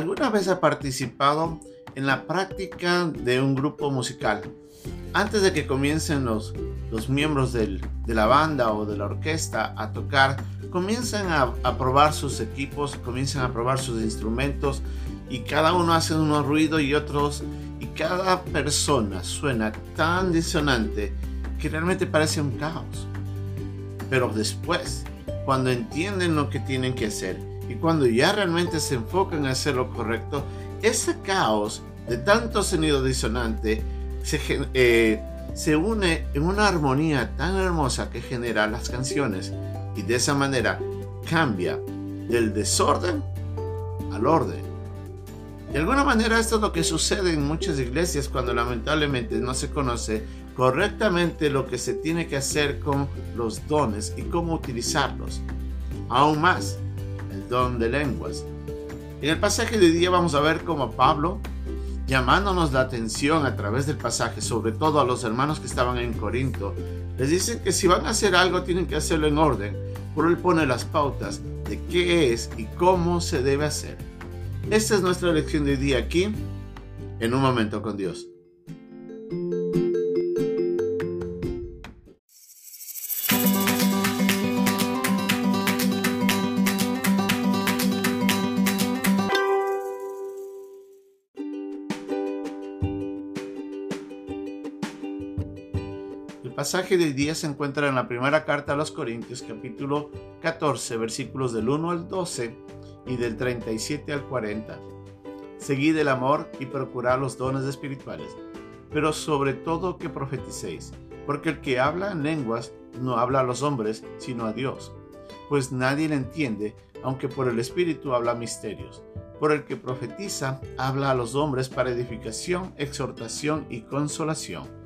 ¿Alguna vez ha participado en la práctica de un grupo musical? Antes de que comiencen los, los miembros de la banda o de la orquesta a tocar, comienzan a, a, probar sus equipos, comienzan a probar sus instrumentos y cada uno hace unos ruidos y otros y cada persona suena tan disonante que realmente parece un caos. Pero después, cuando entienden lo que tienen que hacer y cuando ya realmente se enfocan en hacer lo correcto, ese caos de tanto sonido disonante se, eh, se une en una armonía tan hermosa que genera las canciones y de esa manera cambia del desorden al orden. De alguna manera esto es lo que sucede en muchas iglesias cuando lamentablemente no se conoce correctamente lo que se tiene que hacer con los dones y cómo utilizarlos. Aún más, don de lenguas. En el pasaje de día vamos a ver cómo Pablo, llamándonos la atención a través del pasaje, sobre todo a los hermanos que estaban en Corinto, les dice que si van a hacer algo tienen que hacerlo en orden, pero él pone las pautas de qué es y cómo se debe hacer. Esta es nuestra lección de día aquí, en un momento con Dios. Pasaje de hoy día se encuentra en la primera carta a los Corintios, capítulo 14, versículos del 1 al 12 y del 37 al 40. Seguid el amor y procurad los dones espirituales, pero sobre todo que profeticéis, porque el que habla en lenguas no habla a los hombres, sino a Dios, pues nadie le entiende, aunque por el Espíritu habla misterios. Por el que profetiza habla a los hombres para edificación, exhortación y consolación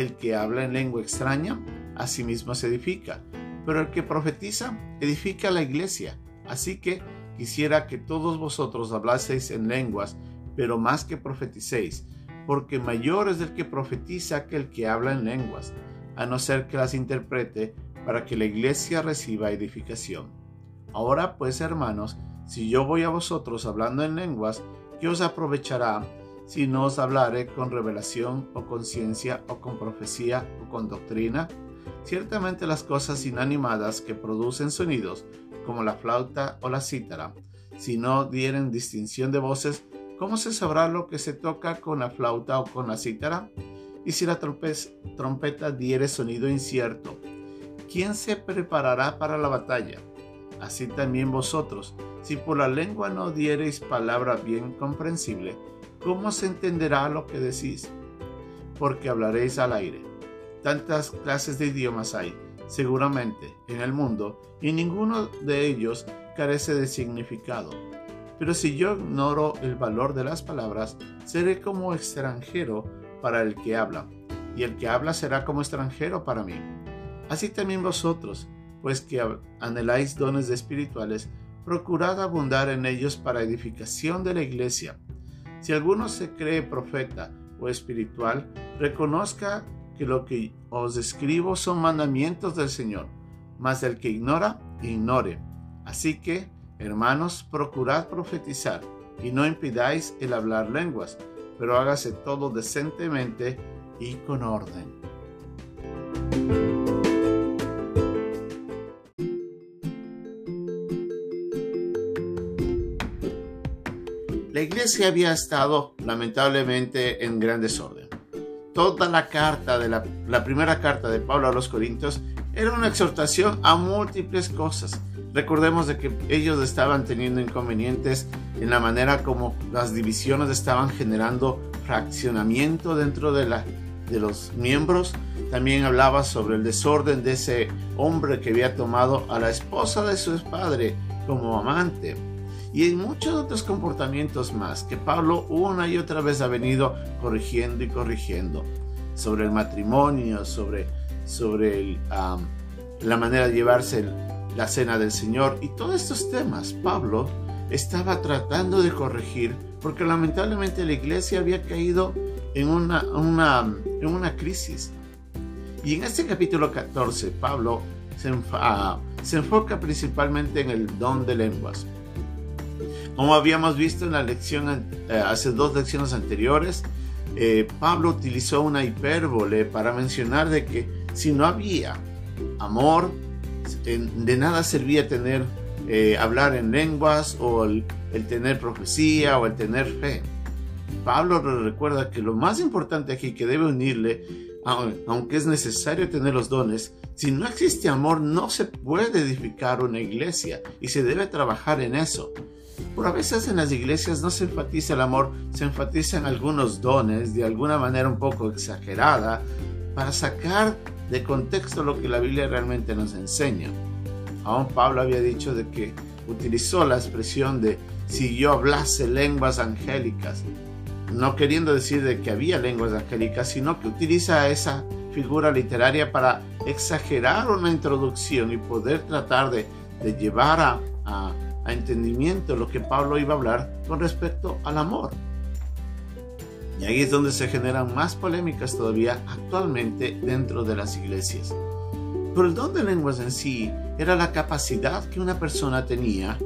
el que habla en lengua extraña, a sí mismo se edifica, pero el que profetiza, edifica la iglesia. Así que quisiera que todos vosotros hablaseis en lenguas, pero más que profeticéis, porque mayor es el que profetiza que el que habla en lenguas, a no ser que las interprete para que la iglesia reciba edificación. Ahora pues, hermanos, si yo voy a vosotros hablando en lenguas, ¿qué os aprovechará si no os hablaré con revelación o con ciencia o con profecía o con doctrina? Ciertamente las cosas inanimadas que producen sonidos, como la flauta o la cítara, si no dieren distinción de voces, ¿cómo se sabrá lo que se toca con la flauta o con la cítara? Y si la trompeta diere sonido incierto, ¿quién se preparará para la batalla? Así también vosotros, si por la lengua no diereis palabra bien comprensible, ¿cómo se entenderá lo que decís? Porque hablaréis al aire. Tantas clases de idiomas hay, seguramente, en el mundo, y ninguno de ellos carece de significado. Pero si yo ignoro el valor de las palabras, seré como extranjero para el que habla, y el que habla será como extranjero para mí. Así también vosotros, pues que anheláis dones espirituales, procurad abundar en ellos para edificación de la iglesia. Si alguno se cree profeta o espiritual, reconozca que lo que os escribo son mandamientos del Señor, mas el que ignora, ignore. Así que, hermanos, procurad profetizar y no impidáis el hablar lenguas, pero hágase todo decentemente y con orden. La iglesia había estado lamentablemente en gran desorden. Toda la carta de la, primera carta de Pablo a los Corintios era una exhortación a múltiples cosas. Recordemos de que ellos estaban teniendo inconvenientes en la manera como las divisiones estaban generando fraccionamiento dentro de, los miembros. También hablaba sobre el desorden de ese hombre que había tomado a la esposa de su padre como amante y en muchos otros comportamientos más que Pablo una y otra vez ha venido corrigiendo y corrigiendo sobre el matrimonio, sobre, sobre la manera de llevarse la cena del Señor y todos estos temas. Pablo estaba tratando de corregir porque lamentablemente la iglesia había caído en una, una, en una crisis. Y en este capítulo 14, Pablo se, se enfoca principalmente en el don de lenguas. Como habíamos visto en la lección, eh, hace dos lecciones anteriores, eh, Pablo utilizó una hipérbole para mencionar de que si no había amor, de nada servía tener, eh, hablar en lenguas o el, tener profecía o el tener fe. Pablo recuerda que lo más importante aquí que debe unirle, aunque es necesario tener los dones, si no existe amor no se puede edificar una iglesia y se debe trabajar en eso. Por a veces en las iglesias no se enfatiza el amor, se enfatizan algunos dones de alguna manera un poco exagerada para sacar de contexto lo que la Biblia realmente nos enseña. Aún Pablo había dicho de que utilizó la expresión de si yo hablase lenguas angélicas, no queriendo decir de que había lenguas angélicas, sino que utiliza esa figura literaria para exagerar una introducción y poder tratar de, llevar a entendimiento lo que Pablo iba a hablar con respecto al amor. Y ahí es donde se generan más polémicas todavía actualmente dentro de las iglesias. Pero el don de lenguas en sí era la capacidad que una persona tenía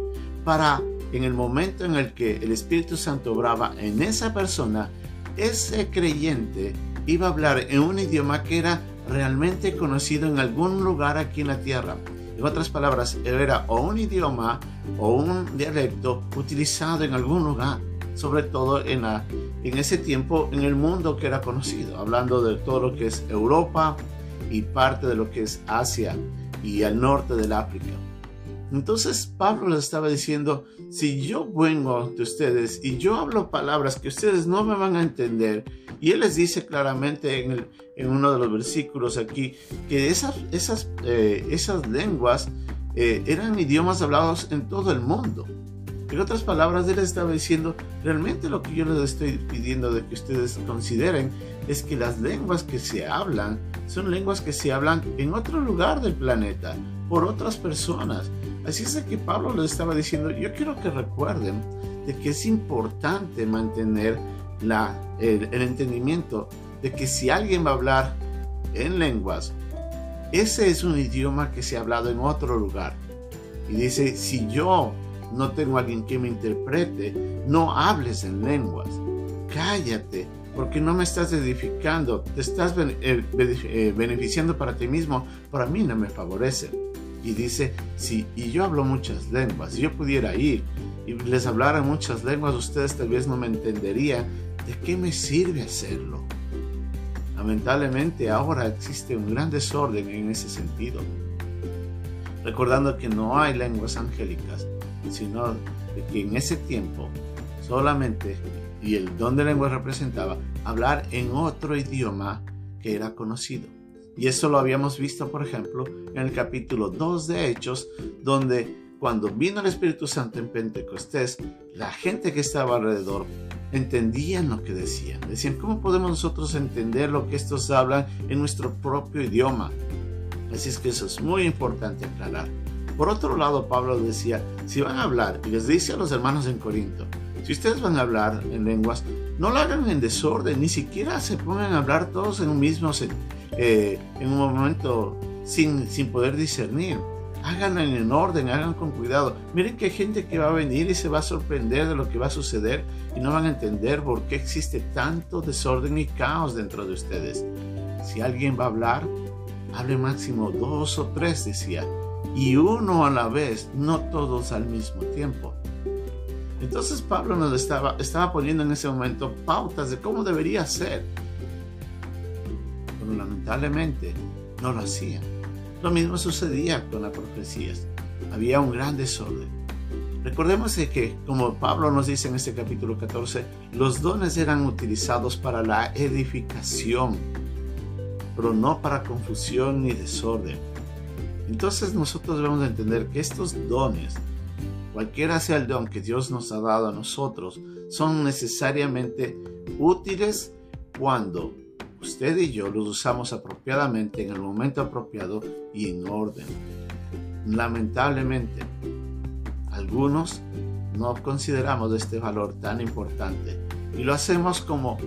para, en el momento en el que el Espíritu Santo obraba en esa persona, ese creyente iba a hablar en un idioma que era realmente conocido en algún lugar aquí en la tierra. En otras palabras, era o un idioma o un dialecto utilizado en algún lugar sobre todo en, la, en ese tiempo en el mundo que era conocido, hablando de todo lo que es Europa y parte de lo que es Asia y al norte del África. Entonces Pablo les estaba diciendo, si yo vengo de ustedes y yo hablo palabras que ustedes no me van a entender, y él les dice claramente en, uno de los versículos aquí que esas, eh, lenguas eh, eran idiomas hablados en todo el mundo. En otras palabras, él estaba diciendo, realmente lo que yo les estoy pidiendo de que ustedes consideren es que las lenguas que se hablan son lenguas que se hablan en otro lugar del planeta, por otras personas. Así es que Pablo les estaba diciendo, yo quiero que recuerden de que es importante mantener la, el, entendimiento de que si alguien va a hablar en lenguas, ese es un idioma que se ha hablado en otro lugar. Y dice, si yo no tengo a alguien que me interprete, no hables en lenguas, cállate, porque no me estás edificando, te estás eh, eh, beneficiando para ti mismo, para mí no me favorece. Y dice, si y yo hablo muchas lenguas, si yo pudiera ir y les hablara muchas lenguas, ustedes tal vez no me entenderían, ¿de qué me sirve hacerlo? Lamentablemente ahora existe un gran desorden en ese sentido. Recordando que no hay lenguas angélicas, sino que en ese tiempo solamente, y el don de lengua representaba, hablar en otro idioma que era conocido. Y eso lo habíamos visto, por ejemplo, en el capítulo 2 de Hechos, donde cuando vino el Espíritu Santo en Pentecostés, la gente que estaba alrededor entendían lo que decían. Decían, ¿cómo podemos nosotros entender lo que estos hablan en nuestro propio idioma? Así es que eso es muy importante aclarar. Por otro lado, Pablo decía, si van a hablar, y les dice a los hermanos en Corinto, si ustedes van a hablar en lenguas, no lo hagan en desorden, ni siquiera se pongan a hablar todos en un mismo, eh, en un momento sin, sin poder discernir. Háganlo en orden, hagan con cuidado. Miren que hay gente que va a venir y se va a sorprender de lo que va a suceder y no van a entender por qué existe tanto desorden y caos dentro de ustedes. Si alguien va a hablar, hable máximo dos o tres, decía y uno a la vez, no todos al mismo tiempo. Entonces Pablo nos estaba, estaba poniendo en ese momento pautas de cómo debería ser. Lamentablemente no lo hacían. Lo mismo sucedía con las profecías. Había un gran desorden. Recordemos que, como Pablo nos dice en este capítulo 14, los dones eran utilizados para la edificación, pero no para confusión ni desorden. Entonces nosotros debemos entender que estos dones, cualquiera sea el don que Dios nos ha dado a nosotros, son necesariamente útiles cuando usted y yo los usamos apropiadamente en el momento apropiado y en orden. Lamentablemente, algunos no consideramos este valor tan importante y lo hacemos como,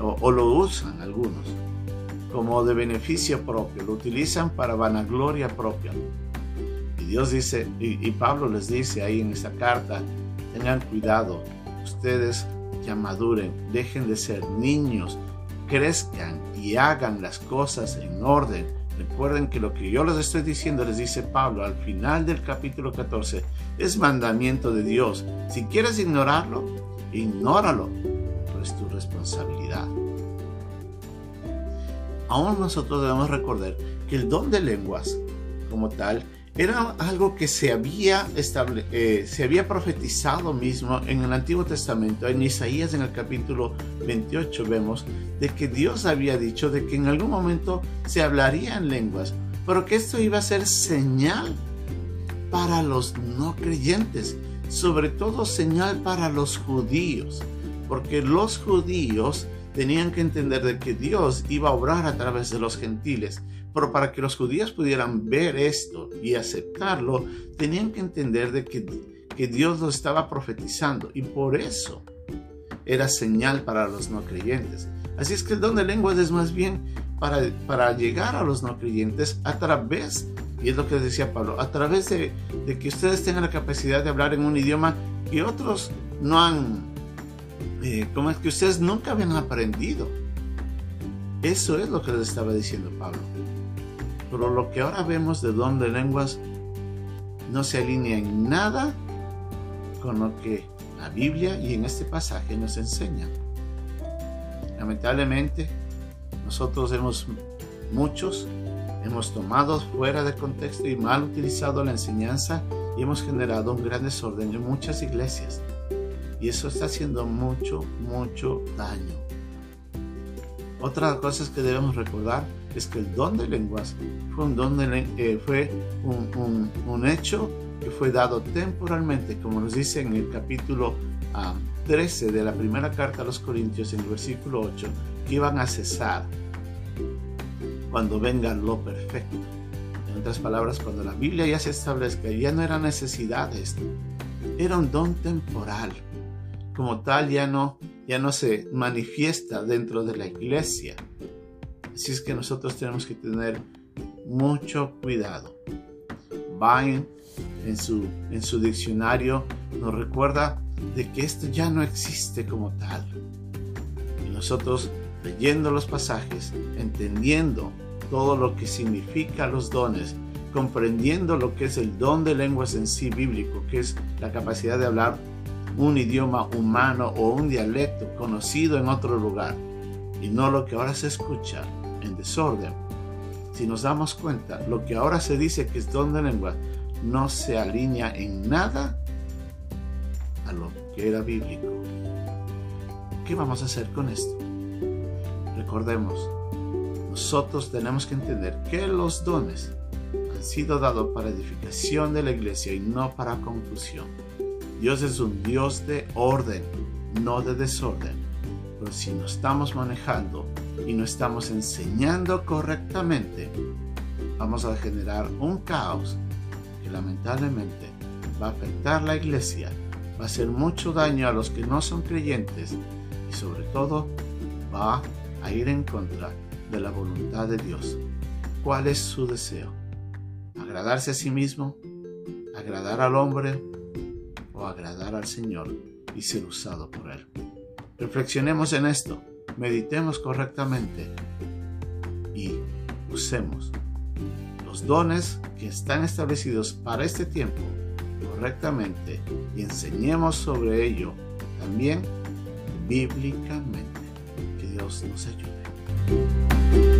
o, lo usan algunos, como de beneficio propio, lo utilizan para vanagloria propia. Y Dios dice, y, Pablo les dice ahí en esta carta, Tengan cuidado, ustedes ya maduren, dejen de ser niños, crezcan y hagan las cosas en orden. Recuerden que lo que yo les estoy diciendo, les dice Pablo al final del capítulo 14, es mandamiento de Dios. Si quieres ignorarlo, ignóralo, pero es tu responsabilidad. Aún nosotros debemos recordar que el don de lenguas, como tal, era algo que se había, eh, se había profetizado mismo en el Antiguo Testamento. En Isaías, en el capítulo 28, vemos de que Dios había dicho de que en algún momento se hablaría en lenguas, pero que esto iba a ser señal para los no creyentes, sobre todo señal para los judíos, porque los judíos tenían que entender de que Dios iba a obrar a través de los gentiles pero para que los judíos pudieran ver esto y aceptarlo, tenían que entender de que, que Dios lo estaba profetizando y por eso era señal para los no creyentes. Así es que el don de lenguas es más bien para, para llegar a los no creyentes a través, y es lo que decía Pablo, a través de, de que ustedes tengan la capacidad de hablar en un idioma que otros no han, eh, como es que ustedes nunca habían aprendido. Eso es lo que les estaba diciendo Pablo. Pero lo que ahora vemos de don de lenguas no se alinea en nada con lo que la Biblia y en este pasaje nos enseña. Lamentablemente, nosotros hemos, muchos, hemos tomado fuera de contexto y mal utilizado la enseñanza y hemos generado un gran desorden en muchas iglesias. Y eso está haciendo mucho, mucho daño. Otra cosa que debemos recordar es que el don de lenguas fue un, don eh, fue un, hecho que fue dado temporalmente, como nos dice en el capítulo 13 ah, de la primera carta a los Corintios, en el versículo 8, que iban a cesar cuando venga lo perfecto. En otras palabras, cuando la Biblia ya se establezca, ya no era necesidad de esto. Era un don temporal. Como tal, ya no, ya no se manifiesta dentro de la iglesia Así es que nosotros tenemos que tener mucho cuidado. Vine en su, en su diccionario nos recuerda de que esto ya no existe como tal. Y nosotros leyendo los pasajes, entendiendo todo lo que significa los dones, comprendiendo lo que es el don de lenguas en sí bíblico, que es la capacidad de hablar un idioma humano o un dialecto conocido en otro lugar, y no lo que ahora se escucha en desorden. Si nos damos cuenta, lo que ahora se dice que es don de lengua no se alinea en nada a lo que era bíblico. ¿Qué vamos a hacer con esto? Recordemos, nosotros tenemos que entender que los dones han sido dados para edificación de la iglesia y no para confusión. Dios es un Dios de orden, no de desorden. Pero si no estamos manejando y no estamos enseñando correctamente, vamos a generar un caos que lamentablemente va a afectar la iglesia, va a hacer mucho daño a los que no son creyentes y sobre todo va a ir en contra de la voluntad de Dios. ¿Cuál es su deseo? ¿Agradarse a sí mismo? ¿Agradar al hombre? ¿O agradar al Señor y ser usado por Él? Reflexionemos en esto meditemos correctamente y usemos los dones que están establecidos para este tiempo correctamente y enseñemos sobre ello también bíblicamente. Que Dios nos ayude.